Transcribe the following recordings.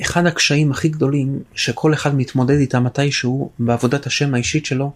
אחד הקשיים הכי גדולים שכל אחד מתמודד איתם מתישהו בעבודת השם האישית שלו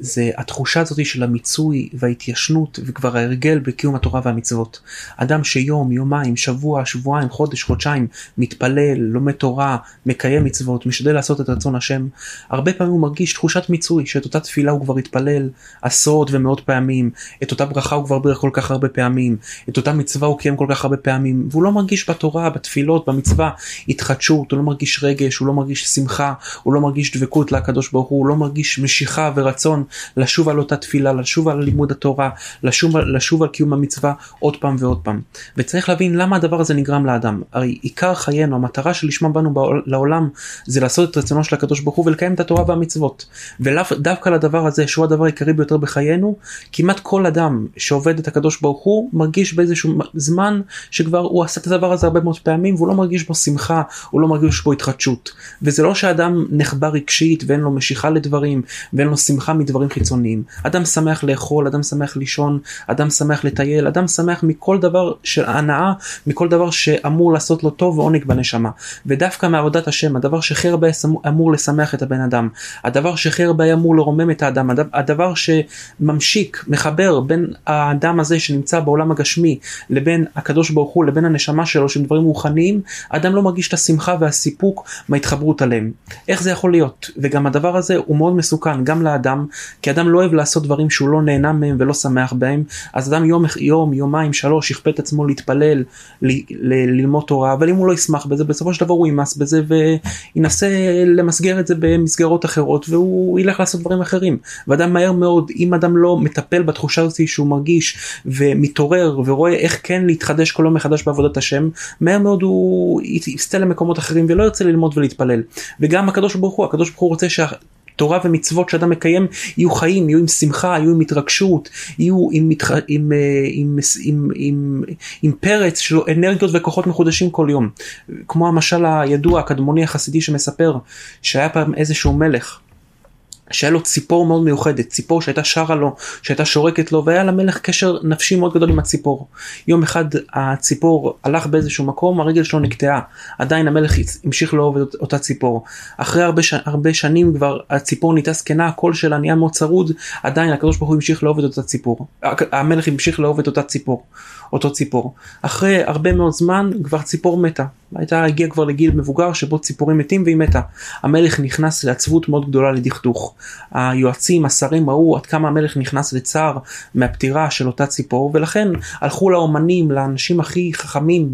זה התחושה הזאת של המיצוי וההתיישנות וכבר ההרגל בקיום התורה והמצוות. אדם שיום, יומיים, שבוע, שבועיים, חודש, חודשיים, מתפלל, לומד תורה, מקיים מצוות, משתדל לעשות את רצון השם, הרבה פעמים הוא מרגיש תחושת מיצוי, שאת אותה תפילה הוא כבר התפלל עשרות ומאות פעמים, את אותה ברכה הוא כבר ברך כל כך הרבה פעמים, את אותה מצווה הוא קיים כל כך הרבה פעמים, והוא לא מרגיש בתורה, בתפילות, במצווה, התחדשות, הוא לא מרגיש רגש, הוא לא מרגיש שמחה, הוא לא מרגיש דבקות לקדוש ברוך הוא, הוא לא מרגיש משיכה ורצון לשוב על אותה תפילה, לשוב על לימוד התורה, לשוב, לשוב על קיום המצווה עוד פעם ועוד פעם. וצריך להבין למה הדבר הזה נגרם לאדם. הרי עיקר חיינו, המטרה שלשמה באנו לעולם זה לעשות את רצונו של הקדוש ברוך הוא ולקיים את התורה והמצוות. ולאו דווקא לדבר הזה שהוא הדבר העיקרי ביותר בחיינו, כמעט כל אדם שעובד את הקדוש ברוך הוא מרגיש באיזשהו זמן שכבר הוא עשה את הדבר הזה הרבה מאוד פעמים והוא לא מרגיש בו שמחה, הוא לא מרגיש בו התחדשות. וזה לא שאדם נחבא רגשית ואין לו משיכה לדברים ואין לו שמחה מדברים חיצוניים. אדם שמח לאכול, אדם שמח לישון, אדם שמח לטייל, אדם שמח מכל דבר של הנאה, מכל דבר שאמור לעשות לו טוב ועונג בנשמה. ודווקא מעבודת השם, הדבר שהכי הרבה אמור לשמח את הבן אדם, הדבר שהכי הרבה אמור לרומם את האדם, הדבר שממשיק, מחבר בין האדם הזה שנמצא בעולם הגשמי לבין הקדוש ברוך הוא, לבין הנשמה שלו, שהם דברים רוחניים, אדם לא מרגיש את השמחה והסיפוק מההתחברות עליהם. איך זה יכול להיות? וגם הדבר הזה הוא מאוד מסוכן גם לאדם, כי אדם לא אוהב לעשות דברים שהוא לא נהנה מהם ולא שמח בהם, אז אדם יום, יום, יומיים, שלוש, יכפה את עצמו להתפלל, ל, ל, ללמוד תורה, אבל אם הוא לא ישמח בזה, בסופו של דבר הוא יימס בזה וינסה למסגר את זה במסגרות אחרות והוא ילך לעשות דברים אחרים. ואדם מהר מאוד, אם אדם לא מטפל בתחושה הזאת שהוא מרגיש ומתעורר ורואה איך כן להתחדש כל יום מחדש בעבודת השם, מהר מאוד הוא יסטה למקומות אחרים ולא ירצה ללמוד ולהתפלל. וגם הקדוש ברוך הוא, הקדוש ברוך הוא רוצה שה... תורה ומצוות שאדם מקיים יהיו חיים, יהיו עם שמחה, יהיו עם התרגשות, יהיו עם, מתח... עם, עם, עם, עם, עם, עם פרץ של אנרגיות וכוחות מחודשים כל יום. כמו המשל הידוע הקדמוני החסידי שמספר שהיה פעם איזשהו מלך. שהיה לו ציפור מאוד מיוחדת, ציפור שהייתה שרה לו, שהייתה שורקת לו, והיה למלך קשר נפשי מאוד גדול עם הציפור. יום אחד הציפור הלך באיזשהו מקום, הרגל שלו נקטעה, עדיין המלך המשיך לאהוב את אותה ציפור. אחרי הרבה, ש... הרבה שנים כבר הציפור נהייתה זקנה, הקול שלה נהיה מאוד צרוד, עדיין הקדוש ברוך הוא המשיך לאהוב את אותה ציפור. המלך המשיך לאהוב את אותה ציפור. אותו ציפור. אחרי הרבה מאוד זמן כבר ציפור מתה. הייתה הגיעה כבר לגיל מבוגר שבו ציפורים מתים והיא מתה. המלך נכנס לעצבות מאוד גדולה לדכדוך. היועצים, השרים ראו עד כמה המלך נכנס לצער מהפטירה של אותה ציפור ולכן הלכו לאומנים, לאנשים הכי חכמים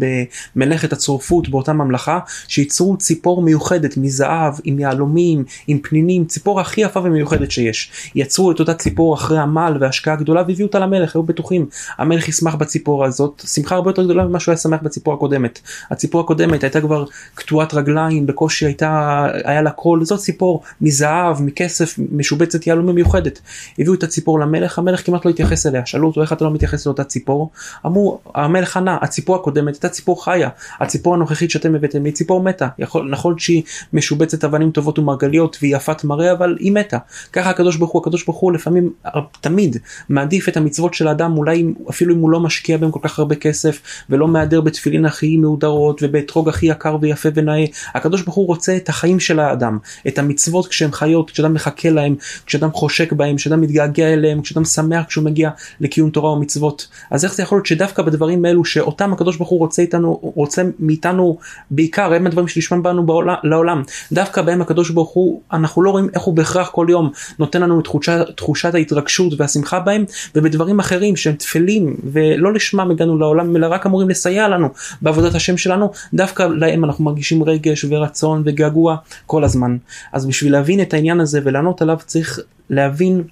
במלאכת הצורפות באותה ממלכה, שייצרו ציפור מיוחדת מזהב, עם יהלומים, עם פנינים, ציפור הכי יפה ומיוחדת שיש. יצרו את אותה ציפור אחרי עמל והשקעה גדולה והביאו אותה למלך, היו בטוחים, המלך ישמח בציפור הזאת שמחה הרבה יותר גדולה ממה שהוא היה שמח בציפור הקודמת. הציפור הקודמת הייתה כבר קטועת רגליים בקושי הייתה היה לה קול. זאת ציפור מזהב מכסף משובצת יהלומים מיוחדת. הביאו את הציפור למלך המלך כמעט לא התייחס אליה. שאלו אותו איך אתה לא מתייחס לאותה ציפור? אמרו המלך ענה הציפור הקודמת הייתה ציפור חיה. הציפור הנוכחית שאתם הבאתם היא ציפור מתה. יכול, נכון שהיא משובצת אבנים טובות ומרגליות והיא יפת מראה אבל היא מתה. ככה הקדוש ברוך הוא הקדוש ברוך הוא לפעמים תמיד מעדיף את המצוות של האדם אולי אפילו אם הוא לא משקיע בהם כל כך הרבה כסף ולא מהדר בתפילין הכי מהודרות ובאתרוג הכי יקר ויפה ונאה. הקדוש ברוך הוא רוצה את החיים של האדם, את המצוות כשהם חיות, כשאדם מחכה להם, כשאדם חושק בהם, כשאדם מתגעגע אליהם, כשאדם שמח כשהוא מגיע לקיום תורה ומצוות. אז איך זה יכול להיות שדווקא בדברים האלו שאותם הקדוש ברוך הוא רוצה איתנו, רוצה מאיתנו בעיקר, הם הדברים שנשמעים בנו לעולם, דווקא בהם הקדוש ברוך הוא, אנחנו לא רואים איך הוא בהכרח כל יום נותן לנו את תחושת, תחושת ההתרגשות והשמחה בהם, ובדברים אחרים שהם טפלים ולא לשמם הגענו לעולם אלא רק אמורים לסייע לנו בעבודת השם שלנו דווקא להם אנחנו מרגישים רגש ורצון וגעגוע כל הזמן. אז בשביל להבין את העניין הזה ולענות עליו צריך להבין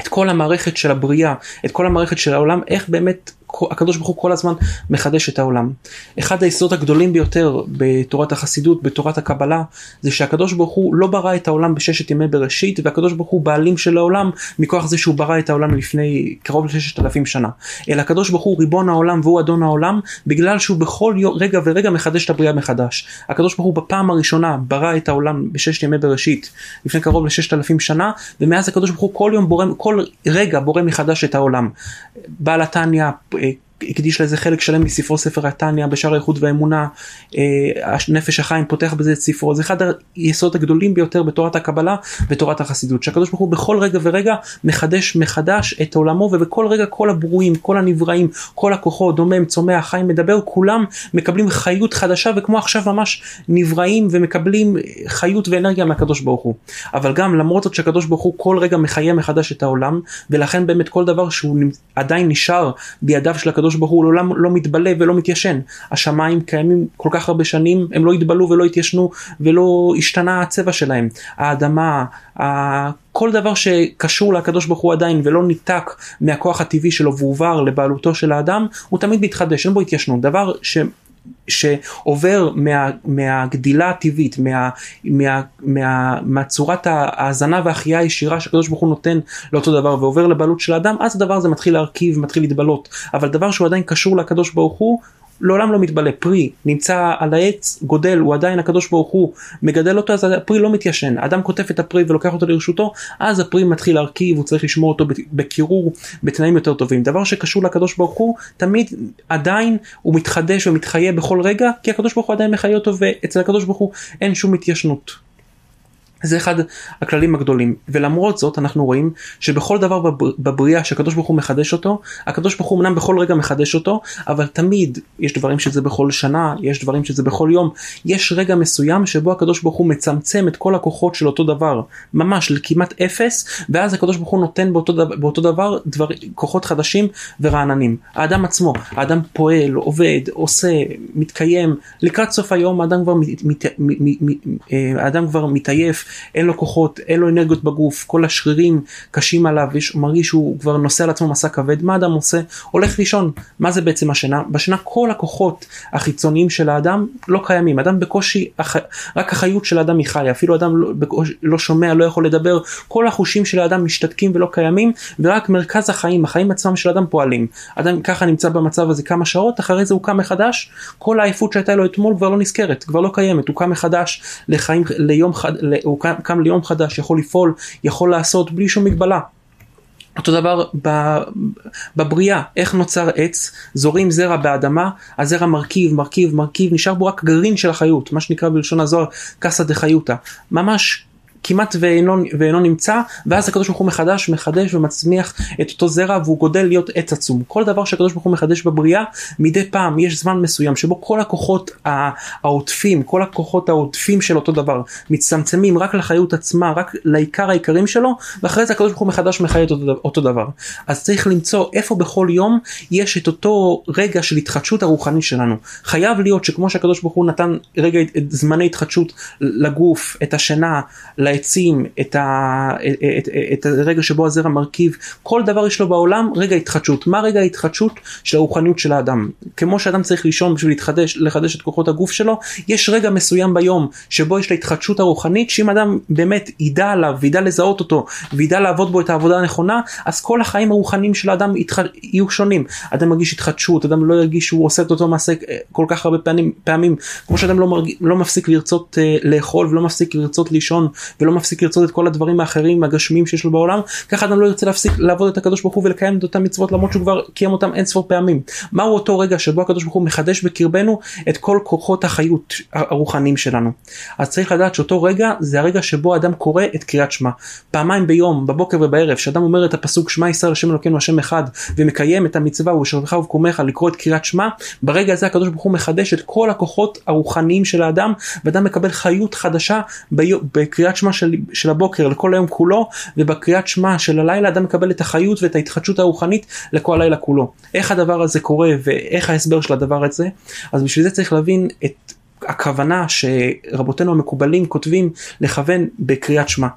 את כל המערכת של הבריאה את כל המערכת של העולם איך באמת הקדוש ברוך הוא כל הזמן מחדש את העולם. אחד היסודות הגדולים ביותר בתורת החסידות, בתורת הקבלה, זה שהקדוש ברוך הוא לא ברא את העולם בששת ימי בראשית, והקדוש ברוך הוא בעלים של העולם מכוח זה שהוא ברא את העולם לפני קרוב לששת אלפים שנה. אלא הקדוש ברוך הוא ריבון העולם והוא אדון העולם, בגלל שהוא בכל רגע ורגע מחדש את הבריאה מחדש. הקדוש ברוך הוא בפעם הראשונה ברא את העולם בששת ימי בראשית, לפני קרוב לששת אלפים שנה, ומאז הקדוש ברוך הוא כל יום בורא, כל רגע בורא מחדש את העולם. בעל התניא एक הקדיש לזה חלק שלם מספרו ספר התניא בשער האיכות והאמונה, אה, נפש החיים פותח בזה את ספרו, זה אחד היסודות הגדולים ביותר בתורת הקבלה ותורת החסידות, שהקדוש ברוך הוא בכל רגע ורגע מחדש מחדש את עולמו ובכל רגע כל הברואים, כל הנבראים, כל הכוחות, דומם, צומח, חיים, מדבר, כולם מקבלים חיות חדשה וכמו עכשיו ממש נבראים ומקבלים חיות ואנרגיה מהקדוש ברוך הוא. אבל גם למרות זאת שהקדוש ברוך הוא כל רגע מחיה מחדש את העולם ולכן באמת כל דבר שהוא עדיין נשאר בידיו של הקדוש ברוך הוא לעולם לא מתבלה ולא מתיישן. השמיים קיימים כל כך הרבה שנים הם לא התבלו ולא התיישנו ולא השתנה הצבע שלהם. האדמה, כל דבר שקשור לקדוש ברוך הוא עדיין ולא ניתק מהכוח הטבעי שלו והועבר לבעלותו של האדם הוא תמיד מתחדש אין בו התיישנות דבר ש... שעובר מה, מהגדילה הטבעית, מה, מה, מה, מהצורת ההאזנה והחייה הישירה שהקדוש ברוך הוא נותן לאותו דבר ועובר לבעלות של האדם, אז הדבר הזה מתחיל להרכיב, מתחיל להתבלות. אבל דבר שהוא עדיין קשור לקדוש ברוך הוא, לעולם לא מתבלה, פרי נמצא על העץ, גודל, הוא עדיין הקדוש ברוך הוא מגדל אותו, אז הפרי לא מתיישן. אדם קוטף את הפרי ולוקח אותו לרשותו, אז הפרי מתחיל להרכיב, הוא צריך לשמור אותו בקירור, בתנאים יותר טובים. דבר שקשור לקדוש ברוך הוא, תמיד עדיין הוא מתחדש ומתחיה בכל רגע, כי הקדוש ברוך הוא עדיין מחיה אותו, ואצל הקדוש ברוך הוא אין שום התיישנות. זה אחד הכללים הגדולים. ולמרות זאת אנחנו רואים שבכל דבר בבריאה שהקדוש ברוך הוא מחדש אותו הקדוש ברוך הוא אמנם בכל רגע מחדש אותו אבל תמיד יש דברים שזה בכל שנה יש דברים שזה בכל יום. יש רגע מסוים שבו הקדוש ברוך הוא מצמצם את כל הכוחות של אותו דבר ממש לכמעט אפס ואז הקדוש ברוך הוא נותן באותו דבר, באותו דבר דבר, כוחות חדשים ורעננים. האדם עצמו האדם פועל עובד עושה מתקיים. לקראת סוף היום האדם כבר, מת, מת, מת, מת, אה, האדם כבר מתעייף אין לו כוחות, אין לו אנרגיות בגוף, כל השרירים קשים עליו, יש, מרגיש שהוא כבר נושא על עצמו מסע כבד, מה אדם עושה? הולך לישון. מה זה בעצם השינה? בשינה כל הכוחות החיצוניים של האדם לא קיימים, אדם בקושי, רק החיות של האדם היא חיה, אפילו אדם לא, בקושי, לא שומע, לא יכול לדבר, כל החושים של האדם משתתקים ולא קיימים, ורק מרכז החיים, החיים עצמם של האדם פועלים. אדם ככה נמצא במצב הזה כמה שעות, אחרי זה הוא קם מחדש, כל העייפות שהייתה לו אתמול כבר לא נזכרת, כבר לא קיימת, הוא קם מחדש לחיים, ליום חד, הוא קם, קם ליום חדש, יכול לפעול, יכול לעשות בלי שום מגבלה. אותו דבר בבריאה, איך נוצר עץ, זורים זרע באדמה, הזרע מרכיב, מרכיב, מרכיב, נשאר בו רק גרעין של החיות, מה שנקרא בלשון הזוהר קסא דחיותא, ממש כמעט ואינו, ואינו נמצא ואז הקדוש ברוך הוא מחדש מחדש ומצמיח את אותו זרע והוא גודל להיות עץ עצום. כל דבר שהקדוש ברוך הוא מחדש בבריאה מדי פעם יש זמן מסוים שבו כל הכוחות העוטפים כל הכוחות העוטפים של אותו דבר מצטמצמים רק לחיות עצמה רק לעיקר העיקרים שלו ואחרי זה הקדוש ברוך הוא מחדש מחיה את אותו, אותו דבר. אז צריך למצוא איפה בכל יום יש את אותו רגע של התחדשות הרוחנית שלנו. חייב להיות שכמו שהקדוש ברוך הוא נתן רגע זמני התחדשות לגוף את השינה העצים, את, ה, את, את, את הרגע שבו הזרע מרכיב, כל דבר יש לו בעולם רגע התחדשות. מה רגע ההתחדשות של הרוחניות של האדם? כמו שאדם צריך לישון בשביל להתחדש, לחדש את כוחות הגוף שלו, יש רגע מסוים ביום שבו יש לה התחדשות הרוחנית, שאם אדם באמת ידע עליו וידע לזהות אותו וידע לעבוד בו את העבודה הנכונה, אז כל החיים הרוחניים של האדם יתח... יהיו שונים. אדם מרגיש התחדשות, אדם לא ירגיש שהוא עושה את אותו מעשה אה, כל כך הרבה פעמים, פעמים כמו שאדם לא, מרג... לא מפסיק לרצות uh, לאכול ולא מפסיק לרצות לישון ולא מפסיק לרצות את כל הדברים האחרים הגשמיים שיש לו בעולם ככה אדם לא ירצה להפסיק לעבוד את הקדוש ברוך הוא ולקיים את אותם מצוות למרות שהוא כבר קיים אותם אין ספור פעמים. מהו אותו רגע שבו הקדוש ברוך הוא מחדש בקרבנו את כל כוחות החיות הרוחניים שלנו? אז צריך לדעת שאותו רגע זה הרגע שבו אדם קורא את קריאת שמע. פעמיים ביום בבוקר ובערב שאדם אומר את הפסוק שמע ישראל השם אלוקינו השם אחד ומקיים את המצווה ובשבחך ובקומך לקרוא את קריאת שמע ברגע הזה הקדוש ברוך הוא מחדש את כל הכוחות הרוחניים של האדם ואדם מקבל חיות חדשה בקריאת שמע של, של הבוקר לכל היום כולו ובקריאת שמע של הלילה אדם מקבל את החיות ואת ההתחדשות הרוחנית לכל הלילה כולו. איך הדבר הזה קורה ואיך ההסבר של הדבר הזה אז בשביל זה צריך להבין את הכוונה שרבותינו המקובלים כותבים לכוון בקריאת שמע.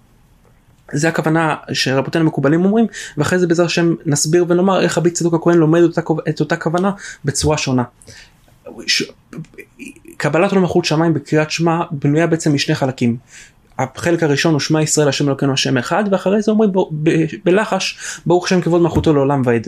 זה הכוונה שרבותינו המקובלים אומרים ואחרי זה בעזרת השם נסביר ונאמר איך רבי צדוק הכהן לומד אותה, את אותה כוונה בצורה שונה. ש... קבלת עולם מלכות שמיים בקריאת שמע בנויה בעצם משני חלקים. החלק הראשון הוא שמע ישראל השם אלוקינו השם אחד ואחרי זה אומרים בלחש ברוך השם כבוד מלכותו לעולם ועד.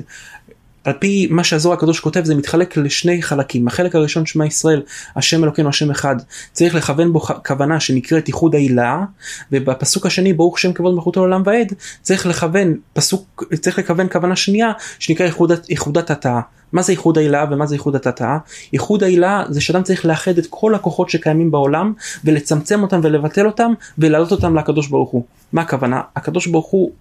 על פי מה שהזוהר הקדוש כותב זה מתחלק לשני חלקים החלק הראשון שמע ישראל השם אלוקינו השם אחד צריך לכוון בו כוונה שנקראת איחוד העילה ובפסוק השני ברוך השם כבוד מלכותו לעולם ועד צריך לכוון פסוק צריך לכוון כוונה שנייה שנקרא איחודת, איחודת התא מה זה איחוד העילה ומה זה איחוד התתאה? איחוד העילה זה שאדם צריך לאחד את כל הכוחות שקיימים בעולם ולצמצם אותם ולבטל אותם ולהעלות אותם לקדוש ברוך הוא. מה הכוונה? הקדוש ברוך הוא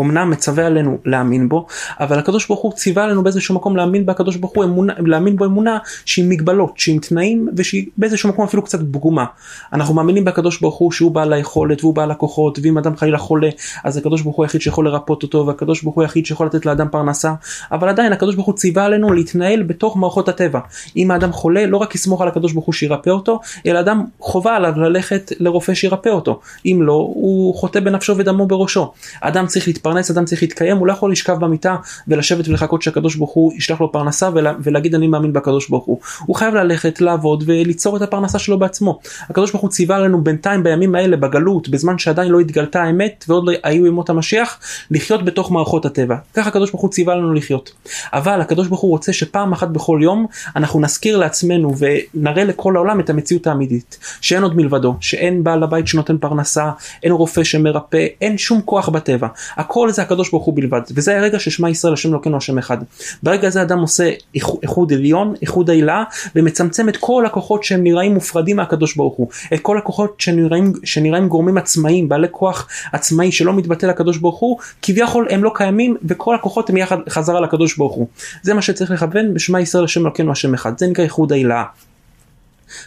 אמנם מצווה עלינו להאמין בו, אבל הקדוש ברוך הוא ציווה עלינו באיזשהו מקום להאמין בקדוש ברוך הוא, אמונה, להאמין בו אמונה שהיא מגבלות, שהיא עם תנאים ושהיא באיזשהו מקום אפילו קצת פגומה. אנחנו מאמינים בקדוש ברוך הוא שהוא בעל היכולת והוא בעל הכוחות, ואם אדם חלילה חולה, אז הקדוש ברוך הוא היחיד שיכול לרפות אותו, והקדוש ברוך הוא היחיד שיכול לתת לאדם פרנסה, אבל עדיין הקדוש ברוך הוא ציווה עלינו להתנהל בתוך מערכות הטבע. אם האדם חולה, לא רק יסמוך על הקדוש ברוך הוא שירפא אותו, אלא אדם חובה עליו ללכת לרופא שירפא אותו. אם לא, הוא חוטא בנפשו ודמו בראשו. אדם צריך להתפרנס, אדם צריך להתקיים, הוא לא יכול לשכב במיטה ולשבת ולחכות שהקדוש ברוך הוא ישלח לו פרנסה ולה, ולהגיד אני מאמין בקדוש ברוך הוא. הוא חייב ללכת, לעבוד וליצור את הפרנסה שלו בעצמו. הקדוש ברוך הוא ציווה לנו בינתיים בימים האלה בגלות, בזמן שעדיין לא התגלתה האמת ועוד לא היו ימות המשיח, לחיות בתוך מערכות הטבע. ככה הקדוש ברוך הוא ציווה לנו לחיות. אבל הקדוש ברוך הוא רוצה שפעם אחת בכל יום אנחנו נזכיר לעצמנו ונראה לכל העולם את המציאות האמיתית. שאין עוד מלבדו, שאין בעל הבית שנותן פרנסה, אין רופא שמרפא, אין שום כוח בטבע. הכל זה הקדוש ברוך הוא בלבד וזה הרגע ששמע ישראל השם אלוקינו השם אחד. ברגע הזה אדם עושה איחוד עליון איחוד העילה ומצמצם את כל הכוחות שהם נראים מופרדים מהקדוש ברוך הוא את כל הכוחות שנראים, שנראים גורמים עצמאיים בעלי כוח עצמאי שלא מתבטא לקדוש ברוך הוא כביכול הם לא קיימים וכל הכוחות הם יחד חזרה לקדוש ברוך הוא זה מה שצריך לכוון בשמע ישראל השם אלוקינו השם אחד זה נקרא איחוד העילה.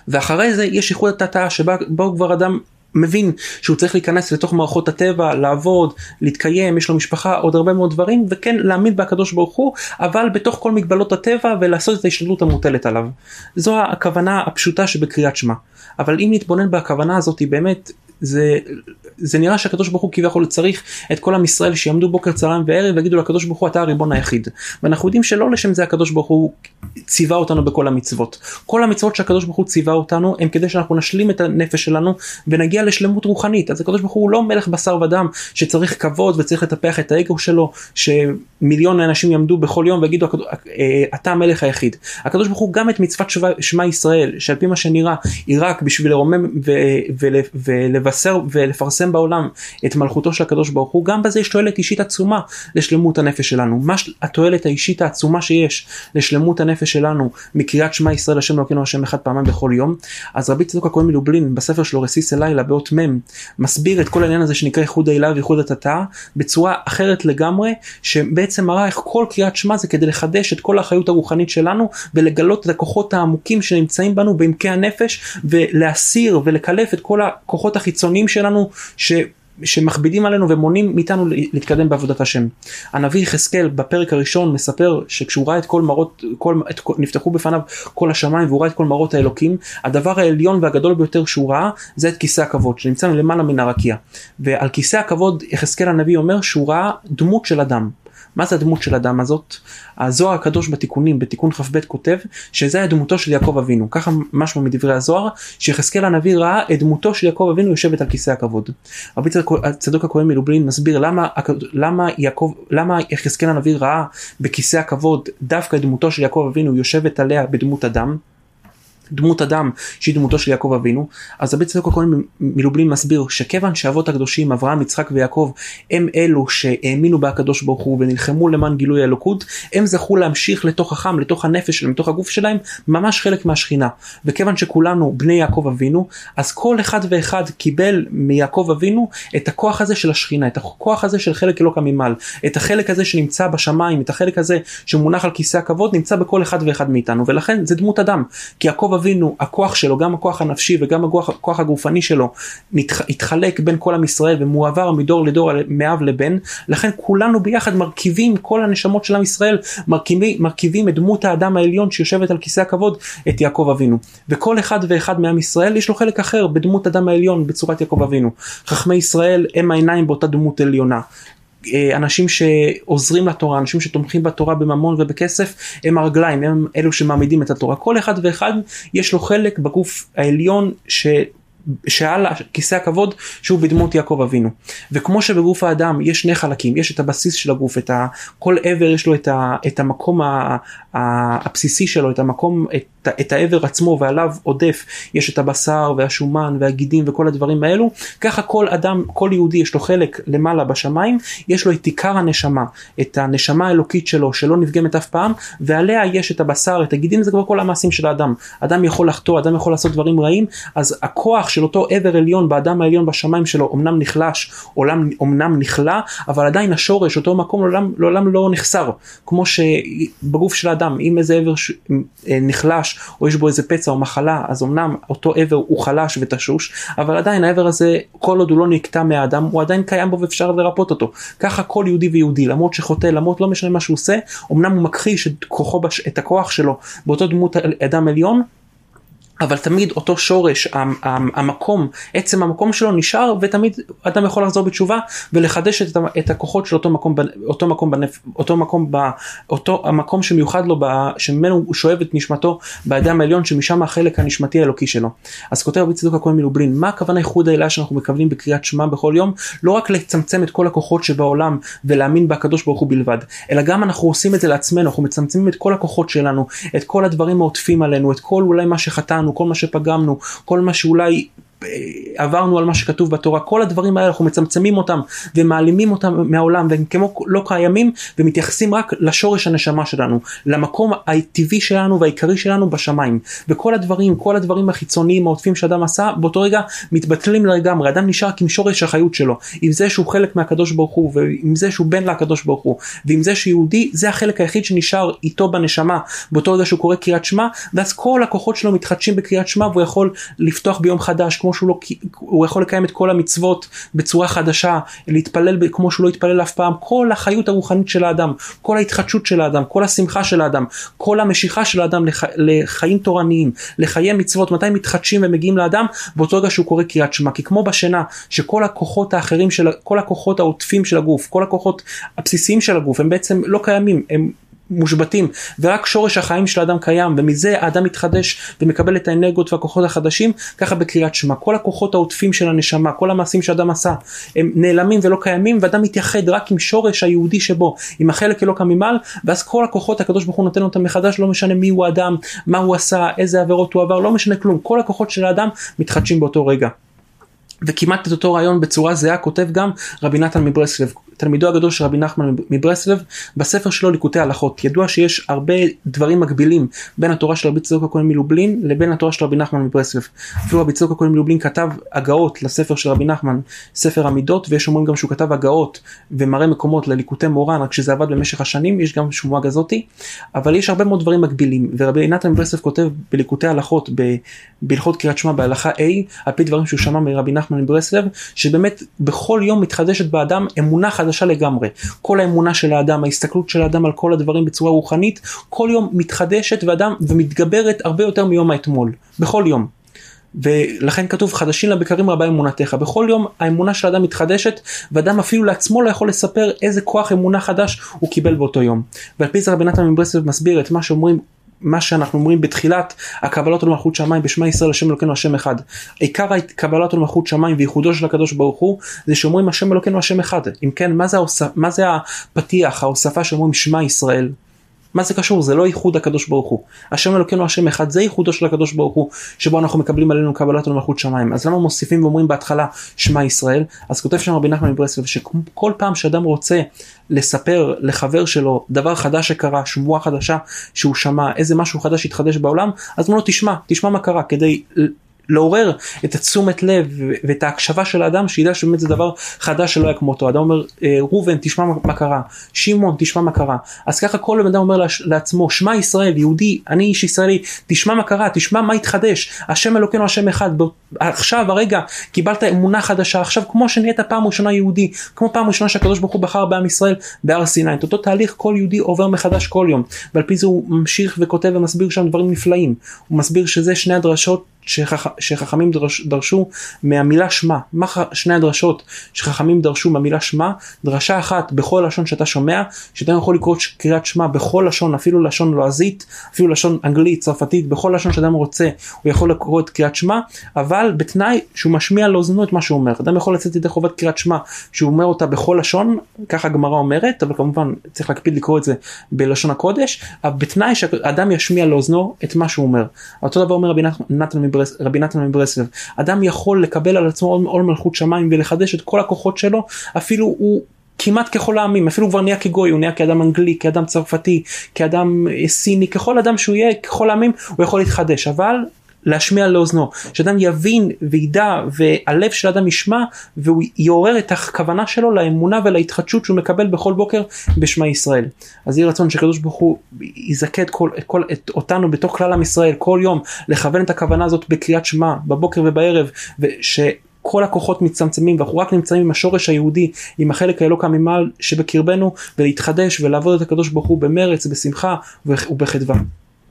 ואחרי זה יש איחוד התתאה שבו כבר אדם מבין שהוא צריך להיכנס לתוך מערכות הטבע, לעבוד, להתקיים, יש לו משפחה, עוד הרבה מאוד דברים, וכן להאמין בהקדוש ברוך הוא, אבל בתוך כל מגבלות הטבע ולעשות את ההשתדלות המוטלת עליו. זו הכוונה הפשוטה שבקריאת שמע. אבל אם נתבונן בכוונה הזאת, באמת, זה, זה נראה שהקדוש ברוך הוא כביכול צריך את כל עם ישראל שיעמדו בוקר צהריים וערב ויגידו לקדוש ברוך הוא אתה הריבון היחיד. ואנחנו יודעים שלא לשם זה הקדוש ברוך הוא ציווה אותנו בכל המצוות. כל המצוות שהקדוש ברוך הוא ציווה אותנו הם כדי שאנחנו נשלים את הנפש שלנו ונגיע לשלמות רוחנית. אז הקדוש ברוך הוא לא מלך בשר ודם שצריך כבוד וצריך לטפח את האגו שלו שמיליון אנשים יעמדו בכל יום ויגידו אה, אתה המלך היחיד. הקדוש ברוך הוא גם את מצוות שמע ישראל שעל פי מה שנראה היא רק בשביל לרומם ולבשר ולפרסם בעולם את מלכותו של הקדוש ברוך הוא גם בזה יש תועלת אישית עצומה לשלמות הנפש שלנו. מה התועלת האישית העצומה שיש לשלמות הנפש שלנו מקריאת שמע ישראל השם אלוקינו השם אחד פעמיים בכל יום אז רבי צדוק הכהן מלובלין בספר שלו רסיס אלילה באות מ' מסביר את כל העניין הזה שנקרא איחוד העילה ואיחוד התתאה בצורה אחרת לגמרי שבעצם מראה איך כל קריאת שמע זה כדי לחדש את כל האחריות הרוחנית שלנו ולגלות את הכוחות העמוקים שנמצאים בנו בעמקי הנפש ולהסיר ולקלף את כל הכוחות החיצוניים שלנו ש... שמכבידים עלינו ומונעים מאיתנו להתקדם בעבודת השם. הנביא יחזקאל בפרק הראשון מספר שכשהוא ראה את כל מראות, כל, את, נפתחו בפניו כל השמיים והוא ראה את כל מראות האלוקים, הדבר העליון והגדול ביותר שהוא ראה זה את כיסא הכבוד שנמצא למעלה מן הרקיע. ועל כיסא הכבוד יחזקאל הנביא אומר שהוא ראה דמות של אדם. מה זה הדמות של אדם הזאת? הזוהר הקדוש בתיקונים, בתיקון כ"ב כותב שזה היה דמותו של יעקב אבינו, ככה משמע מדברי הזוהר, שיחזקאל הנביא ראה את דמותו של יעקב אבינו יושבת על כיסא הכבוד. רבי צדוק הכהן מלובלין מסביר למה, למה למה יחזקאל הנביא ראה בכיסא הכבוד דווקא את דמותו של יעקב אבינו יושבת עליה בדמות אדם. דמות אדם שהיא דמותו של יעקב אבינו אז רבי צדוק הכהן מלובלין מסביר שכיוון שאבות הקדושים אברהם יצחק ויעקב הם אלו שהאמינו בהקדוש ברוך הוא ונלחמו למען גילוי האלוקות הם זכו להמשיך לתוך החם לתוך הנפש שלהם לתוך הגוף שלהם ממש חלק מהשכינה. וכיוון שכולנו בני יעקב אבינו אז כל אחד ואחד קיבל מיעקב אבינו את הכוח הזה של השכינה את הכוח הזה של חלק אלוקא ממעל את החלק הזה שנמצא בשמיים את החלק הזה שמונח על כיסא הכבוד נמצא בכל אחד ואחד מאיתנו. ולכן זה דמות אדם כי יעקב אבינו הכוח שלו גם הכוח הנפשי וגם הכוח, הכוח הגופני שלו התחלק בין כל עם ישראל ומועבר מדור לדור מאב לבן. לכן כולנו ביחד מרכיבים כל הנשמות של עם ישראל מרכיבים, מרכיבים את דמות האדם העליון שיושבת על כיסא הכבוד את יעקב אבינו. וכל אחד ואחד מעם ישראל יש לו חלק אחר בדמות אדם העליון בצורת יעקב אבינו. חכמי ישראל הם העיניים באותה דמות עליונה אנשים שעוזרים לתורה, אנשים שתומכים בתורה בממון ובכסף, הם הרגליים, הם אלו שמעמידים את התורה. כל אחד ואחד יש לו חלק בגוף העליון ש... שעל כיסא הכבוד שהוא בדמות יעקב אבינו. וכמו שבגוף האדם יש שני חלקים, יש את הבסיס של הגוף, את ה... כל עבר יש לו את, ה... את המקום ה... הבסיסי שלו, את המקום, את את האבר עצמו ועליו עודף יש את הבשר והשומן והגידים וכל הדברים האלו, ככה כל אדם, כל יהודי יש לו חלק למעלה בשמיים, יש לו את עיקר הנשמה, את הנשמה האלוקית שלו שלא נפגמת אף פעם, ועליה יש את הבשר, את הגידים, זה כבר כל המעשים של האדם. אדם יכול לחטוא, אדם יכול לעשות דברים רעים, אז הכוח של אותו עבר עליון באדם העליון בשמיים שלו אמנם נחלש, עולם, אמנם נכלא, אבל עדיין השורש, אותו מקום לעולם, לעולם לא נחסר. כמו שבגוף של האדם, אם איזה עבר ש... אה, או יש בו איזה פצע או מחלה, אז אמנם אותו עבר הוא חלש ותשוש, אבל עדיין העבר הזה, כל עוד הוא לא נקטע מהאדם, הוא עדיין קיים בו ואפשר לרפות אותו. ככה כל יהודי ויהודי, למרות שחוטא, למרות לא משנה מה שהוא עושה, אמנם הוא מכחיש את, כוחו, את הכוח שלו באותו דמות אדם עליון, אבל תמיד אותו שורש, המקום, עצם המקום שלו נשאר ותמיד אדם יכול לחזור בתשובה ולחדש את, את הכוחות של אותו מקום, אותו מקום, בנפ, אותו מקום, ב, אותו המקום שמיוחד לו, שממנו הוא שואב את נשמתו באדם העליון שמשם החלק הנשמתי האלוקי שלו. אז כותב רבי צדוק הכהן מלובלין, מה הכוונה איחוד האלה שאנחנו מקבלים בקריאת שמע בכל יום? לא רק לצמצם את כל הכוחות שבעולם ולהאמין בקדוש ברוך הוא בלבד, אלא גם אנחנו עושים את זה לעצמנו, אנחנו מצמצמים את כל הכוחות שלנו, את כל הדברים העוטפים עלינו, את כל אולי מה שחטאנו. שלנו, כל מה שפגמנו, כל מה שאולי עברנו על מה שכתוב בתורה, כל הדברים האלה אנחנו מצמצמים אותם ומעלימים אותם מהעולם והם כמו לא קיימים ומתייחסים רק לשורש הנשמה שלנו, למקום הטבעי שלנו והעיקרי שלנו בשמיים. וכל הדברים, כל הדברים החיצוניים העוטפים שאדם עשה, באותו רגע מתבטלים לגמרי, אדם נשאר עם שורש החיות שלו, עם זה שהוא חלק מהקדוש ברוך הוא ועם זה שהוא בן לקדוש ברוך הוא ועם זה שיהודי, זה החלק היחיד שנשאר איתו בנשמה. באותו רגע שהוא קורא קריאת שמע ואז כל הכוחות שלו מתחדשים בקריאת שמע והוא יכול לפתוח ביום חדש כמו שהוא לא, הוא יכול לקיים את כל המצוות בצורה חדשה, להתפלל כמו שהוא לא התפלל אף פעם, כל החיות הרוחנית של האדם, כל ההתחדשות של האדם, כל השמחה של האדם, כל המשיכה של האדם לח, לחיים תורניים, לחיי מצוות, מתי מתחדשים ומגיעים לאדם? באותו רגע שהוא קורא קריאת שמע, כי כמו בשינה, שכל הכוחות האחרים של, כל הכוחות העוטפים של הגוף, כל הכוחות הבסיסיים של הגוף, הם בעצם לא קיימים, הם מושבתים ורק שורש החיים של האדם קיים ומזה האדם מתחדש ומקבל את האנרגיות והכוחות החדשים ככה בקריאת שמע. כל הכוחות העוטפים של הנשמה כל המעשים שאדם עשה הם נעלמים ולא קיימים ואדם מתייחד רק עם שורש היהודי שבו עם החלק אלוקא ממעל ואז כל הכוחות הקדוש ברוך הוא נותן אותם מחדש לא משנה מי הוא האדם מה הוא עשה איזה עבירות הוא עבר לא משנה כלום. כל הכוחות של האדם מתחדשים באותו רגע. וכמעט את אותו רעיון בצורה זהה כותב גם רבי נתן מברסלב תלמידו הגדול של רבי נחמן מברסלב, בספר שלו ליקוטי הלכות. ידוע שיש הרבה דברים מקבילים בין התורה של רבי צדוק הכהן מלובלין לבין התורה של רבי נחמן מברסלב. אפילו רבי צדוק הכהן מלובלין כתב הגאות לספר של רבי נחמן, ספר המידות, ויש אומרים גם שהוא כתב הגאות ומראה מקומות לליקוטי מורן, רק שזה עבד במשך השנים, יש גם שמועה כזאתי, אבל יש הרבה מאוד דברים מקבילים, ורבי נתן מברסלב כותב בליקוטי הלכות, בהלכות קריאת שמע בהלכה A, על פי דברים שהוא שמע מרבי נחמן מברסלב, שבאמת בכל יום מתחדשת באדם אמונה. חדשה לגמרי. כל האמונה של האדם, ההסתכלות של האדם על כל הדברים בצורה רוחנית, כל יום מתחדשת ואדם ומתגברת הרבה יותר מיום האתמול. בכל יום. ולכן כתוב חדשים לבקרים רבה אמונתך בכל יום האמונה של האדם מתחדשת ואדם אפילו לעצמו לא יכול לספר איזה כוח אמונה חדש הוא קיבל באותו יום. ועל פי זה רבי נתן מברסלב מסביר את מה שאומרים מה שאנחנו אומרים בתחילת הקבלות למלכות שמיים בשמע ישראל השם אלוקינו השם אחד. עיקר הקבלות למלכות שמיים וייחודו של הקדוש ברוך הוא זה שאומרים השם אלוקינו השם אחד. אם כן מה זה, ההוסף, מה זה הפתיח ההוספה שאומרים שמע ישראל מה זה קשור? זה לא ייחוד הקדוש ברוך הוא. השם אלוקינו השם אחד, זה ייחודו של הקדוש ברוך הוא, שבו אנחנו מקבלים עלינו קבלת למלכות שמיים. אז למה מוסיפים ואומרים בהתחלה שמע ישראל? אז כותב שם רבי נחמן מברסלב שכל פעם שאדם רוצה לספר לחבר שלו דבר חדש שקרה, שמועה חדשה שהוא שמע, איזה משהו חדש התחדש בעולם, אז אומר לו תשמע, תשמע מה קרה, כדי לעורר את התשומת לב ואת ההקשבה של האדם שידע שבאמת זה דבר חדש שלא היה כמותו. אדם אומר אה, ראובן תשמע מה קרה, שמעון תשמע מה קרה. אז ככה כל אדם אומר לעצמו שמע ישראל יהודי אני איש ישראלי תשמע מה קרה תשמע מה התחדש. השם אלוקינו השם אחד. עכשיו הרגע קיבלת אמונה חדשה. עכשיו כמו שנהיית פעם ראשונה יהודי כמו פעם ראשונה שהקדוש ברוך הוא בחר בעם ישראל בהר סיני. את אותו תהליך כל יהודי עובר מחדש כל יום. ועל פי זה הוא ממשיך וכותב ומסביר שם דברים נפלאים. הוא מסביר שזה שני הדרשות שחכ... שחכמים דרש... דרשו מהמילה שמע, מה שני הדרשות שחכמים דרשו מהמילה שמע, דרשה אחת בכל לשון שאתה שומע, שאתה יכול לקרוא קריאת שמע בכל לשון, אפילו לשון לועזית, אפילו לשון אנגלית, צרפתית, בכל לשון שאדם רוצה, הוא יכול לקרוא את קריאת שמע, אבל בתנאי שהוא משמיע לאוזנו את מה שהוא אומר. אדם יכול לצאת ידי חובת קריאת שמע, שהוא אומר אותה בכל לשון, ככה הגמרא אומרת, אבל כמובן צריך להקפיד לקרוא את זה בלשון הקודש, אבל בתנאי שאדם ישמיע לאוזנו את מה שהוא אומר. אותו דבר אומר רבי נתן מברס, רבי נתן מברסלב, אדם יכול לקבל על עצמו עול מלכות שמיים ולחדש את כל הכוחות שלו, אפילו הוא כמעט ככל העמים, אפילו כבר נהיה כגוי, הוא נהיה כאדם אנגלי, כאדם צרפתי, כאדם סיני, ככל אדם שהוא יהיה, ככל העמים, הוא יכול להתחדש, אבל להשמיע לאוזנו, שאדם יבין וידע והלב של אדם ישמע והוא יעורר את הכוונה שלו לאמונה ולהתחדשות שהוא מקבל בכל בוקר בשמע ישראל. אז יהי רצון שקדוש ברוך הוא יזכה את, כל, את, כל, את אותנו בתוך כלל עם ישראל כל יום לכוון את הכוונה הזאת בקריאת שמע בבוקר ובערב וש... כל הכוחות מצטמצמים ואנחנו רק נמצאים עם השורש היהודי עם החלק האלוקא ממעל שבקרבנו ולהתחדש ולעבוד את הקדוש ברוך הוא במרץ בשמחה ובחדווה.